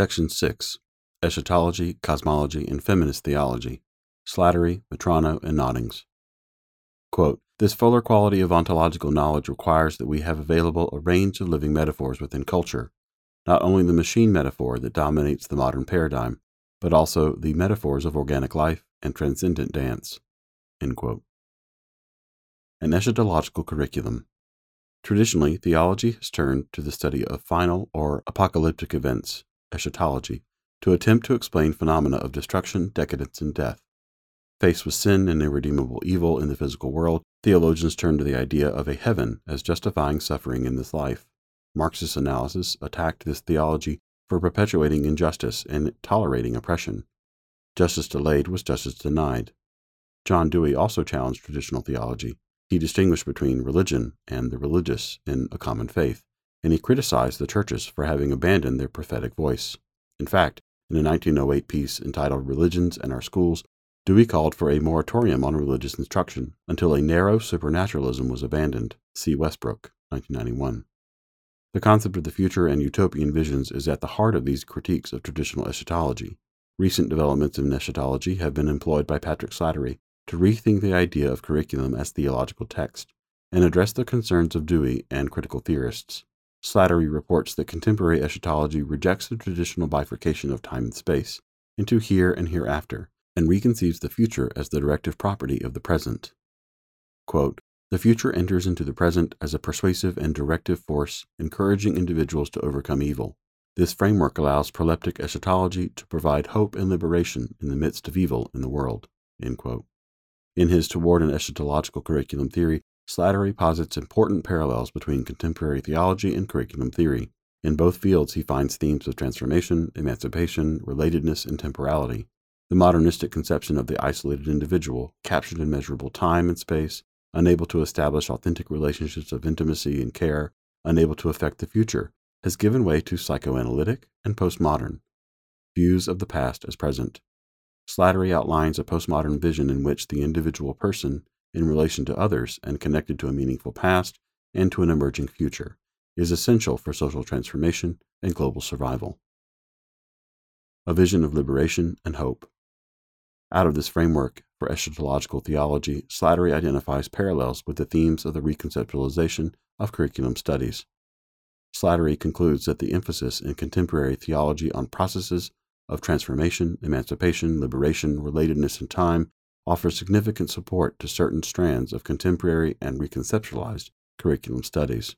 Section 6 Eschatology, Cosmology, and Feminist Theology. Slattery, Mitrano, and Noddings. Quote, this fuller quality of ontological knowledge requires that we have available a range of living metaphors within culture, not only the machine metaphor that dominates the modern paradigm, but also the metaphors of organic life and transcendent dance. An eschatological curriculum. Traditionally, theology has turned to the study of final or apocalyptic events, eschatology, to attempt to explain phenomena of destruction, decadence, and death. Faced with sin and irredeemable evil in the physical world, theologians turn to the idea of a heaven as justifying suffering in this life. Marxist analysis attacked this theology for perpetuating injustice and tolerating oppression. Justice delayed was justice denied. John Dewey also challenged traditional theology. He distinguished between religion and the religious in a common faith, and he criticized the churches for having abandoned their prophetic voice. In fact, in a 1908 piece entitled Religions and Our Schools, Dewey called for a moratorium on religious instruction until a narrow supernaturalism was abandoned. See Westbrook, 1991. The concept of the future and utopian visions is at the heart of these critiques of traditional eschatology. Recent developments in eschatology have been employed by Patrick Slattery to rethink the idea of curriculum as theological text and address the concerns of Dewey and critical theorists. Slattery reports that contemporary eschatology rejects the traditional bifurcation of time and space into here and hereafter and reconceives the future as the directive property of the present. Quote, the future enters into the present as a persuasive and directive force, encouraging individuals to overcome evil. This framework allows proleptic eschatology to provide hope and liberation in the midst of evil in the world. In his Toward an Eschatological Curriculum Theory, Slattery posits important parallels between contemporary theology and curriculum theory. In both fields, he finds themes of transformation, emancipation, relatedness, and temporality. The modernistic conception of the isolated individual, captured in measurable time and space, unable to establish authentic relationships of intimacy and care, unable to affect the future, has given way to psychoanalytic and postmodern views of the past as present. Slattery outlines a postmodern vision in which the individual person in relation to others and connected to a meaningful past and to an emerging future, is essential for social transformation and global survival. A vision of liberation and hope. Out of this framework for eschatological theology, Slattery identifies parallels with the themes of the reconceptualization of curriculum studies. Slattery concludes that the emphasis in contemporary theology on processes of transformation, emancipation, liberation, relatedness, and time offers significant support to certain strands of contemporary and reconceptualized curriculum studies.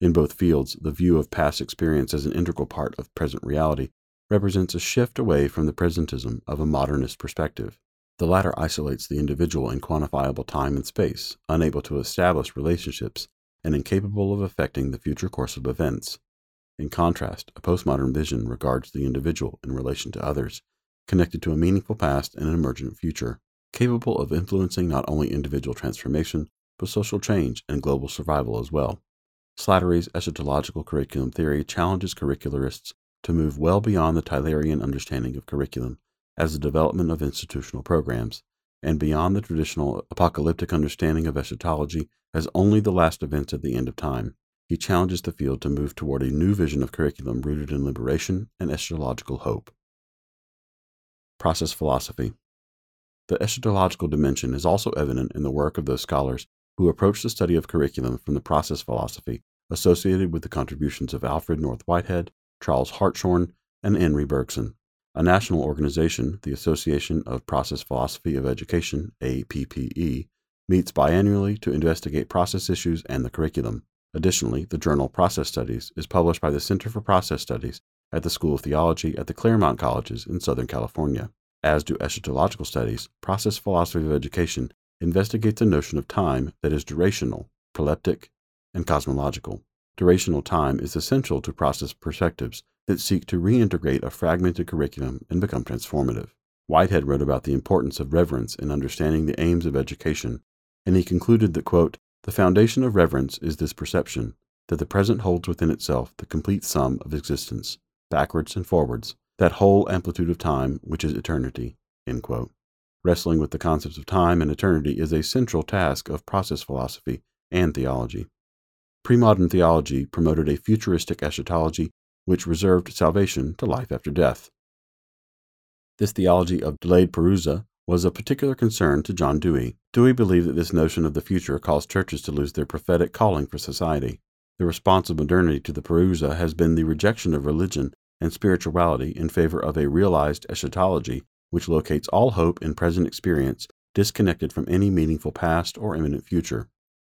In both fields, the view of past experience as an integral part of present reality represents a shift away from the presentism of a modernist perspective. The latter isolates the individual in quantifiable time and space, unable to establish relationships, and incapable of affecting the future course of events. In contrast, a postmodern vision regards the individual in relation to others, connected to a meaningful past and an emergent future capable of influencing not only individual transformation, but social change and global survival as well. Slattery's eschatological curriculum theory challenges curricularists to move well beyond the Tylerian understanding of curriculum as the development of institutional programs, and beyond the traditional apocalyptic understanding of eschatology as only the last events at the end of time. He challenges the field to move toward a new vision of curriculum rooted in liberation and eschatological hope. Process philosophy. The eschatological dimension is also evident in the work of those scholars who approach the study of curriculum from the process philosophy associated with the contributions of Alfred North Whitehead, Charles Hartshorne, and Henry Bergson. A national organization, the Association of Process Philosophy of Education, APPE, meets biannually to investigate process issues and the curriculum. Additionally, the journal Process Studies is published by the Center for Process Studies at the School of Theology at the Claremont Colleges in Southern California. As do eschatological studies, process philosophy of education investigates a notion of time that is durational, proleptic, and cosmological. Durational time is essential to process perspectives that seek to reintegrate a fragmented curriculum and become transformative. Whitehead wrote about the importance of reverence in understanding the aims of education, and he concluded that, quote, the foundation of reverence is this perception that the present holds within itself the complete sum of existence, backwards and forwards, that whole amplitude of time which is eternity. Wrestling with the concepts of time and eternity is a central task of process philosophy and theology. Premodern theology promoted a futuristic eschatology which reserved salvation to life after death. This theology of delayed parousia was of particular concern to John Dewey. Dewey believed that this notion of the future caused churches to lose their prophetic calling for society. The response of modernity to the parousia has been the rejection of religion and spirituality in favor of a realized eschatology which locates all hope in present experience disconnected from any meaningful past or imminent future.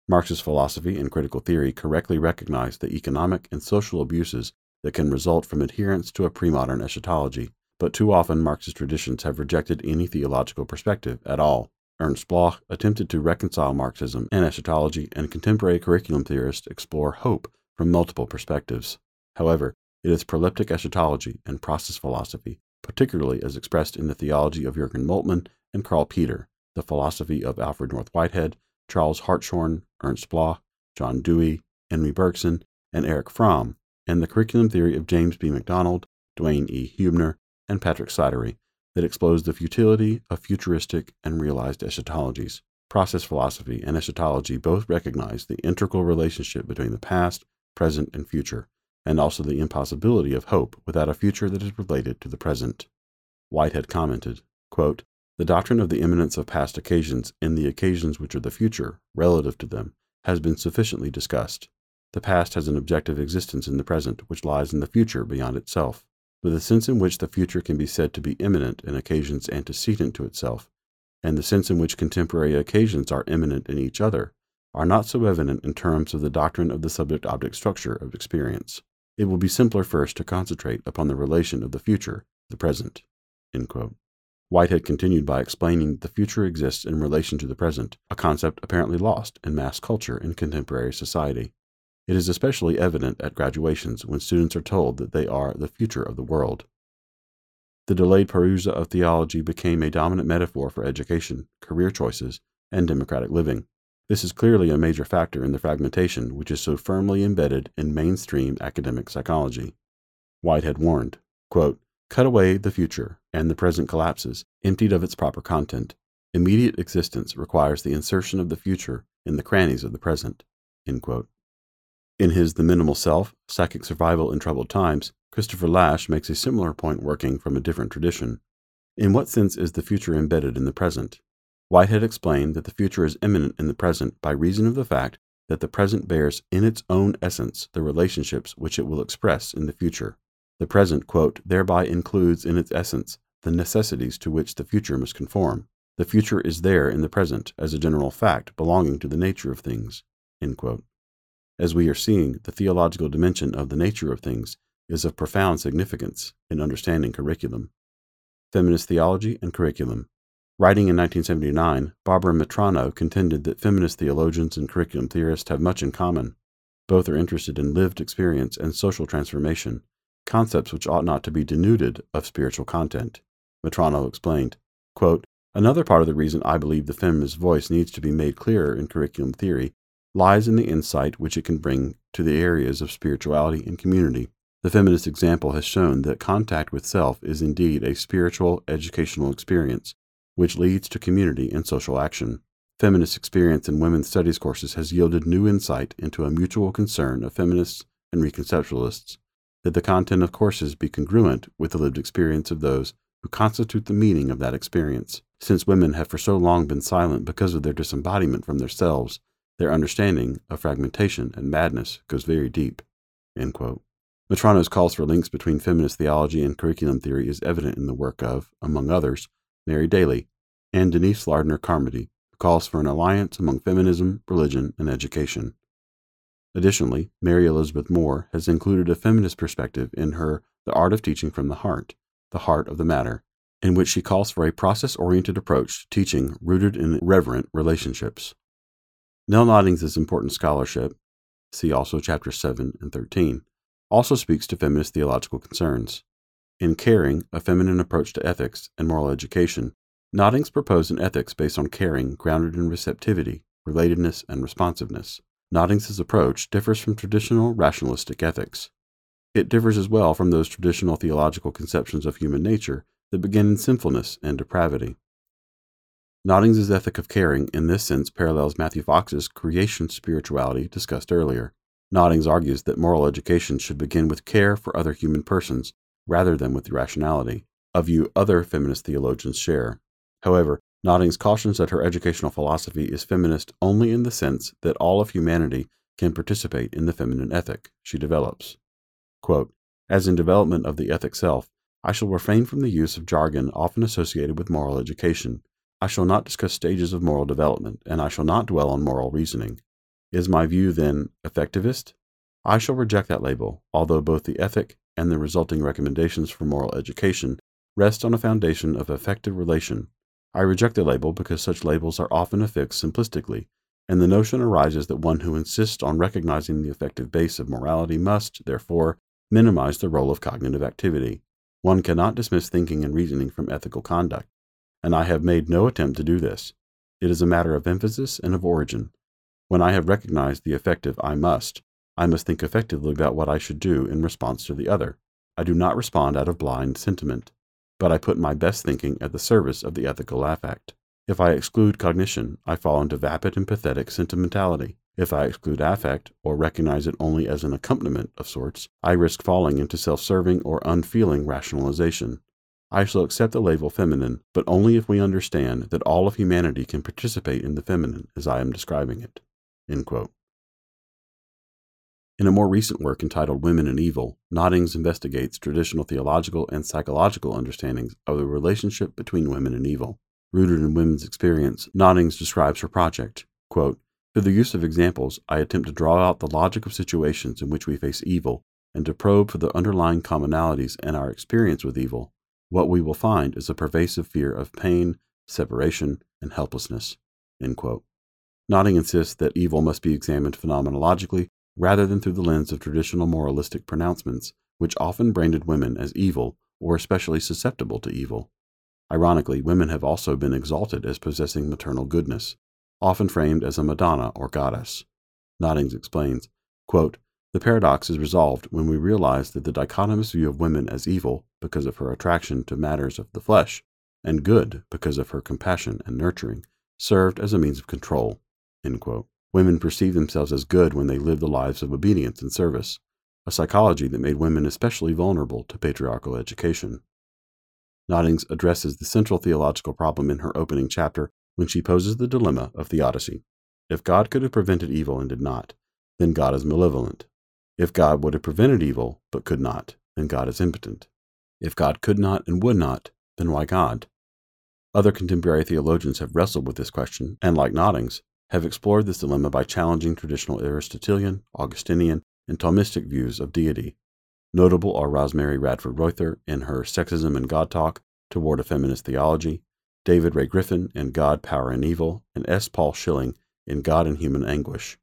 Marxist philosophy and critical theory correctly recognize the economic and social abuses that can result from adherence to a pre-modern eschatology, but too often Marxist traditions have rejected any theological perspective at all. Ernst Bloch attempted to reconcile Marxism and eschatology, and contemporary curriculum theorists explore hope from multiple perspectives. However, it is proleptic eschatology and process philosophy, particularly as expressed in the theology of Jürgen Moltmann and Karl Peter, the philosophy of Alfred North Whitehead, Charles Hartshorne, Ernst Bloch, John Dewey, Henry Bergson, and Erich Fromm, and the curriculum theory of James B. MacDonald, Duane E. Hubner, and Patrick Slattery that explores the futility of futuristic and realized eschatologies. Process philosophy and eschatology both recognize the integral relationship between the past, present, and future, and also the impossibility of hope without a future that is related to the present. Whitehead commented, quote, The doctrine of the immanence of past occasions in the occasions which are the future, relative to them, has been sufficiently discussed. The past has an objective existence in the present, which lies in the future beyond itself. But the sense in which the future can be said to be immanent in occasions antecedent to itself, and the sense in which contemporary occasions are immanent in each other, are not so evident in terms of the doctrine of the subject object structure of experience. It will be simpler first to concentrate upon the relation of the future, the present. Whitehead continued by explaining that the future exists in relation to the present, a concept apparently lost in mass culture in contemporary society. It is especially evident at graduations when students are told that they are the future of the world. The delayed parousia of theology became a dominant metaphor for education, career choices, and democratic living. This is clearly a major factor in the fragmentation which is so firmly embedded in mainstream academic psychology. Whitehead warned, quote, Cut away the future, and the present collapses, emptied of its proper content. Immediate existence requires the insertion of the future in the crannies of the present. In his The Minimal Self Psychic Survival in Troubled Times, Christopher Lasch makes a similar point working from a different tradition. In what sense is the future embedded in the present? Whitehead explained that the future is immanent in the present by reason of the fact that the present bears in its own essence the relationships which it will express in the future. The present, quote, thereby includes in its essence the necessities to which the future must conform. The future is there in the present as a general fact belonging to the nature of things. As we are seeing, the theological dimension of the nature of things is of profound significance in understanding curriculum. Feminist theology and curriculum. Writing in 1979, Barbara Mitrano contended that feminist theologians and curriculum theorists have much in common. Both are interested in lived experience and social transformation, concepts which ought not to be denuded of spiritual content. Mitrano explained, quote, Another part of the reason I believe the feminist voice needs to be made clearer in curriculum theory lies in the insight which it can bring to the areas of spirituality and community. The feminist example has shown that contact with self is indeed a spiritual educational experience, which leads to community and social action. Feminist experience in women's studies courses has yielded new insight into a mutual concern of feminists and reconceptualists that the content of courses be congruent with the lived experience of those who constitute the meaning of that experience. Since women have for so long been silent because of their disembodiment from themselves, their understanding of fragmentation and madness goes very deep. Mitrano's calls for links between feminist theology and curriculum theory is evident in the work of, among others, Mary Daly and Denise Lardner Carmody, who calls for an alliance among feminism, religion, and education. Additionally, Mary Elizabeth Moore has included a feminist perspective in her The Art of Teaching from the Heart, the Heart of the Matter, in which she calls for a process oriented approach to teaching rooted in reverent relationships. Nel Noddings' important scholarship, see also chapters 7 and 13, also speaks to feminist theological concerns. In Caring, a feminine approach to ethics and moral education, Noddings proposed an ethics based on caring grounded in receptivity, relatedness, and responsiveness. Noddings' approach differs from traditional rationalistic ethics. It differs as well from those traditional theological conceptions of human nature that begin in sinfulness and depravity. Noddings' ethic of caring in this sense parallels Matthew Fox's creation spirituality discussed earlier. Noddings argues that moral education should begin with care for other human persons rather than with the rationality, a view other feminist theologians share. However, Noddings cautions that her educational philosophy is feminist only in the sense that all of humanity can participate in the feminine ethic she develops. Quote, As in development of the ethic self, I shall refrain from the use of jargon often associated with moral education. I shall not discuss stages of moral development, and I shall not dwell on moral reasoning. Is my view, then, affectivist? I shall reject that label, although both the ethic and the resulting recommendations for moral education rest on a foundation of affective relation. I reject the label because such labels are often affixed simplistically, and the notion arises that one who insists on recognizing the affective base of morality must, therefore, minimize the role of cognitive activity. One cannot dismiss thinking and reasoning from ethical conduct, and I have made no attempt to do this. It is a matter of emphasis and of origin. When I have recognized the affective I must, I must think effectively about what I should do in response to the other. I do not respond out of blind sentiment, but I put my best thinking at the service of the ethical affect. If I exclude cognition, I fall into vapid and pathetic sentimentality. If I exclude affect, or recognize it only as an accompaniment of sorts, I risk falling into self serving or unfeeling rationalization. I shall accept the label feminine, but only if we understand that all of humanity can participate in the feminine as I am describing it. In a more recent work entitled Women and Evil, Noddings investigates traditional theological and psychological understandings of the relationship between women and evil. Rooted in women's experience, Noddings describes her project. Quote, Through the use of examples, I attempt to draw out the logic of situations in which we face evil and to probe for the underlying commonalities in our experience with evil. What we will find is a pervasive fear of pain, separation, and helplessness. End quote. Insists that evil must be examined phenomenologically rather than through the lens of traditional moralistic pronouncements, which often branded women as evil or especially susceptible to evil. Ironically, women have also been exalted as possessing maternal goodness, often framed as a Madonna or goddess. Noddings explains, quote, The paradox is resolved when we realize that the dichotomous view of women as evil because of her attraction to matters of the flesh, and good because of her compassion and nurturing, served as a means of control Women perceived themselves as good when they lived the lives of obedience and service, a psychology that made women especially vulnerable to patriarchal education. Noddings addresses the central theological problem in her opening chapter when she poses the dilemma of theodicy. If God could have prevented evil and did not, then God is malevolent. If God would have prevented evil but could not, then God is impotent. If God could not and would not, then why God? Other contemporary theologians have wrestled with this question, and like Noddings, have explored this dilemma by challenging traditional Aristotelian, Augustinian, and Thomistic views of deity. Notable are Rosemary Radford Ruether in her Sexism and God Talk Toward a Feminist Theology, David Ray Griffin in God, Power, and Evil, and S. Paul Schilling in God and Human Anguish.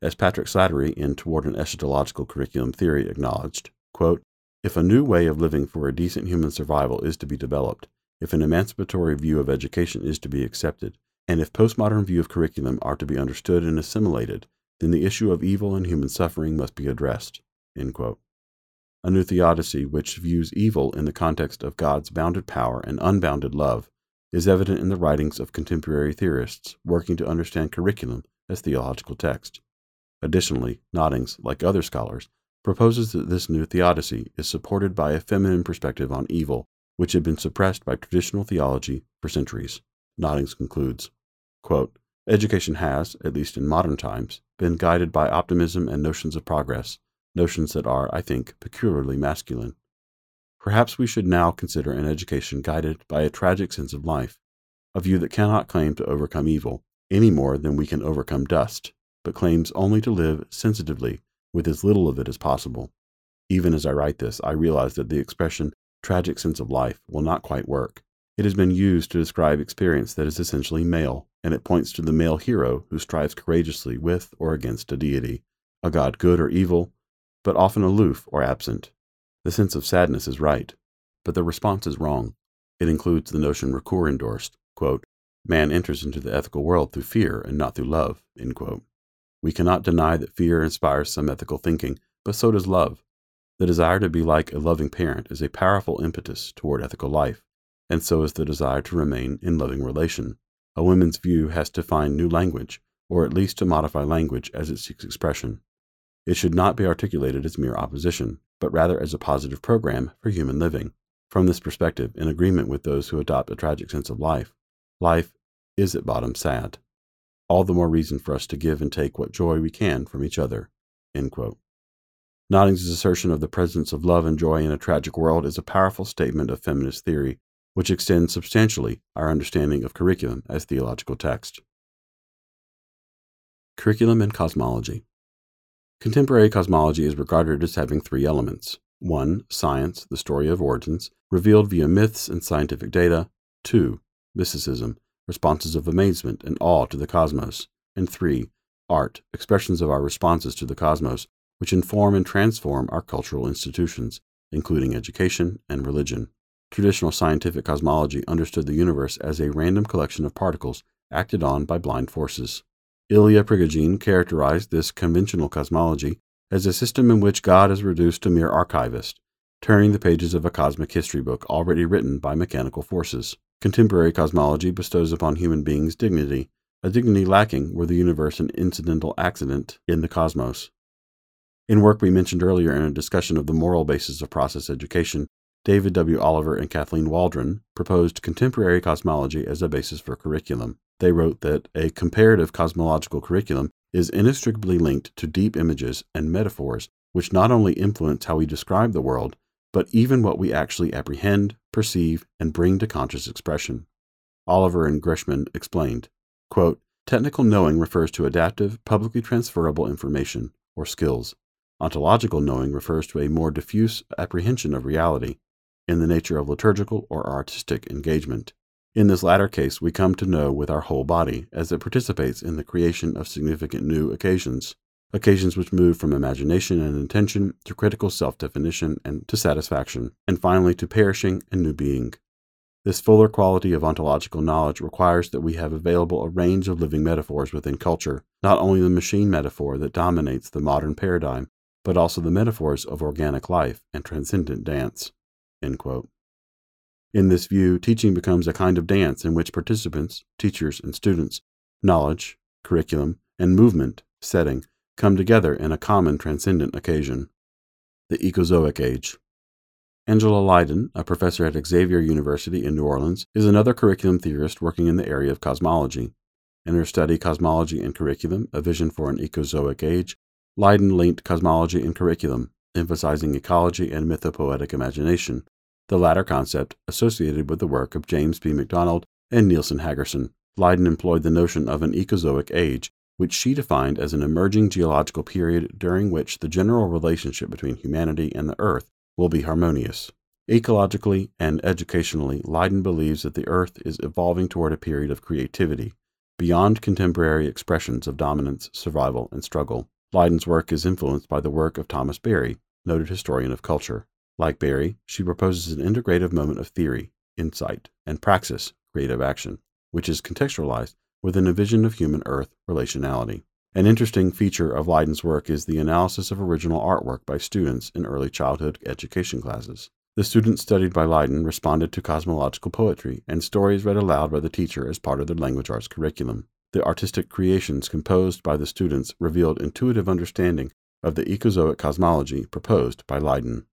As Patrick Slattery in Toward an Eschatological Curriculum Theory acknowledged, quote, If a new way of living for a decent human survival is to be developed, if an emancipatory view of education is to be accepted, and if postmodern view of curriculum are to be understood and assimilated, then the issue of evil and human suffering must be addressed. A new theodicy which views evil in the context of God's bounded power and unbounded love is evident in the writings of contemporary theorists working to understand curriculum as theological text. Additionally, Noddings, like other scholars, proposes that this new theodicy is supported by a feminine perspective on evil, which had been suppressed by traditional theology for centuries. Noddings concludes quote, Education has, at least in modern times, been guided by optimism and notions of progress, notions that are, I think, peculiarly masculine. Perhaps we should now consider an education guided by a tragic sense of life, a view that cannot claim to overcome evil any more than we can overcome dust, but claims only to live sensitively with as little of it as possible. Even as I write this, I realize that the expression tragic sense of life will not quite work. It has been used to describe experience that is essentially male, and it points to the male hero who strives courageously with or against a deity, a god good or evil, but often aloof or absent. The sense of sadness is right, but the response is wrong. It includes the notion Ricoeur endorsed quote, Man enters into the ethical world through fear and not through love. We cannot deny that fear inspires some ethical thinking, but so does love. The desire to be like a loving parent is a powerful impetus toward ethical life and so is the desire to remain in loving relation. A woman's view has to find new language, or at least to modify language as it seeks expression. It should not be articulated as mere opposition, but rather as a positive program for human living. From this perspective, in agreement with those who adopt a tragic sense of life, life is at bottom sad. All the more reason for us to give and take what joy we can from each other. Noddings' assertion of the presence of love and joy in a tragic world is a powerful statement of feminist theory, which extends substantially our understanding of curriculum as theological text. Curriculum and cosmology. Contemporary cosmology is regarded as having three elements 1. Science, the story of origins, revealed via myths and scientific data. 2. Mysticism, responses of amazement and awe to the cosmos. And 3. Art, expressions of our responses to the cosmos, which inform and transform our cultural institutions, including education and religion. Traditional scientific cosmology understood the universe as a random collection of particles acted on by blind forces. Ilya Prigogine characterized this conventional cosmology as a system in which God is reduced to mere archivist, turning the pages of a cosmic history book already written by mechanical forces. Contemporary cosmology bestows upon human beings dignity, a dignity lacking were the universe an incidental accident in the cosmos. In work we mentioned earlier in a discussion of the moral basis of process education, David W. Oliver and Kathleen Waldron proposed contemporary cosmology as a basis for curriculum. They wrote that a comparative cosmological curriculum is inextricably linked to deep images and metaphors which not only influence how we describe the world, but even what we actually apprehend, perceive, and bring to conscious expression. Oliver and Gershman explained quote, Technical knowing refers to adaptive, publicly transferable information, or skills. Ontological knowing refers to a more diffuse apprehension of reality in the nature of liturgical or artistic engagement. In this latter case, we come to know with our whole body, as it participates in the creation of significant new occasions, occasions which move from imagination and intention to critical self definition and to satisfaction, and finally to perishing and new being. This fuller quality of ontological knowledge requires that we have available a range of living metaphors within culture, not only the machine metaphor that dominates the modern paradigm, but also the metaphors of organic life and transcendent dance. In this view, teaching becomes a kind of dance in which participants, teachers, and students, knowledge, curriculum, and movement, setting, come together in a common transcendent occasion. The Ecozoic Age. Angela Lydon, a professor at Xavier University in New Orleans, is another curriculum theorist working in the area of cosmology. In her study Cosmology and Curriculum A Vision for an Ecozoic Age, Lydon linked cosmology and curriculum, emphasizing ecology and mythopoetic imagination, the latter concept associated with the work of James B. McDonald and Nelson Haggerson. Lydon employed the notion of an ecozoic age, which she defined as an emerging geological period during which the general relationship between humanity and the earth will be harmonious. Ecologically and educationally, Lydon believes that the earth is evolving toward a period of creativity, beyond contemporary expressions of dominance, survival, and struggle. Lydon's work is influenced by the work of Thomas Berry, noted historian of culture. Like Berry, she proposes an integrative moment of theory, insight, and praxis, creative action, which is contextualized within a vision of human earth relationality. An interesting feature of Lydon's work is the analysis of original artwork by students in early childhood education classes. The students studied by Lydon responded to cosmological poetry and stories read aloud by the teacher as part of their language arts curriculum. The artistic creations composed by the students revealed intuitive understanding of the ecozoic cosmology proposed by Lydon.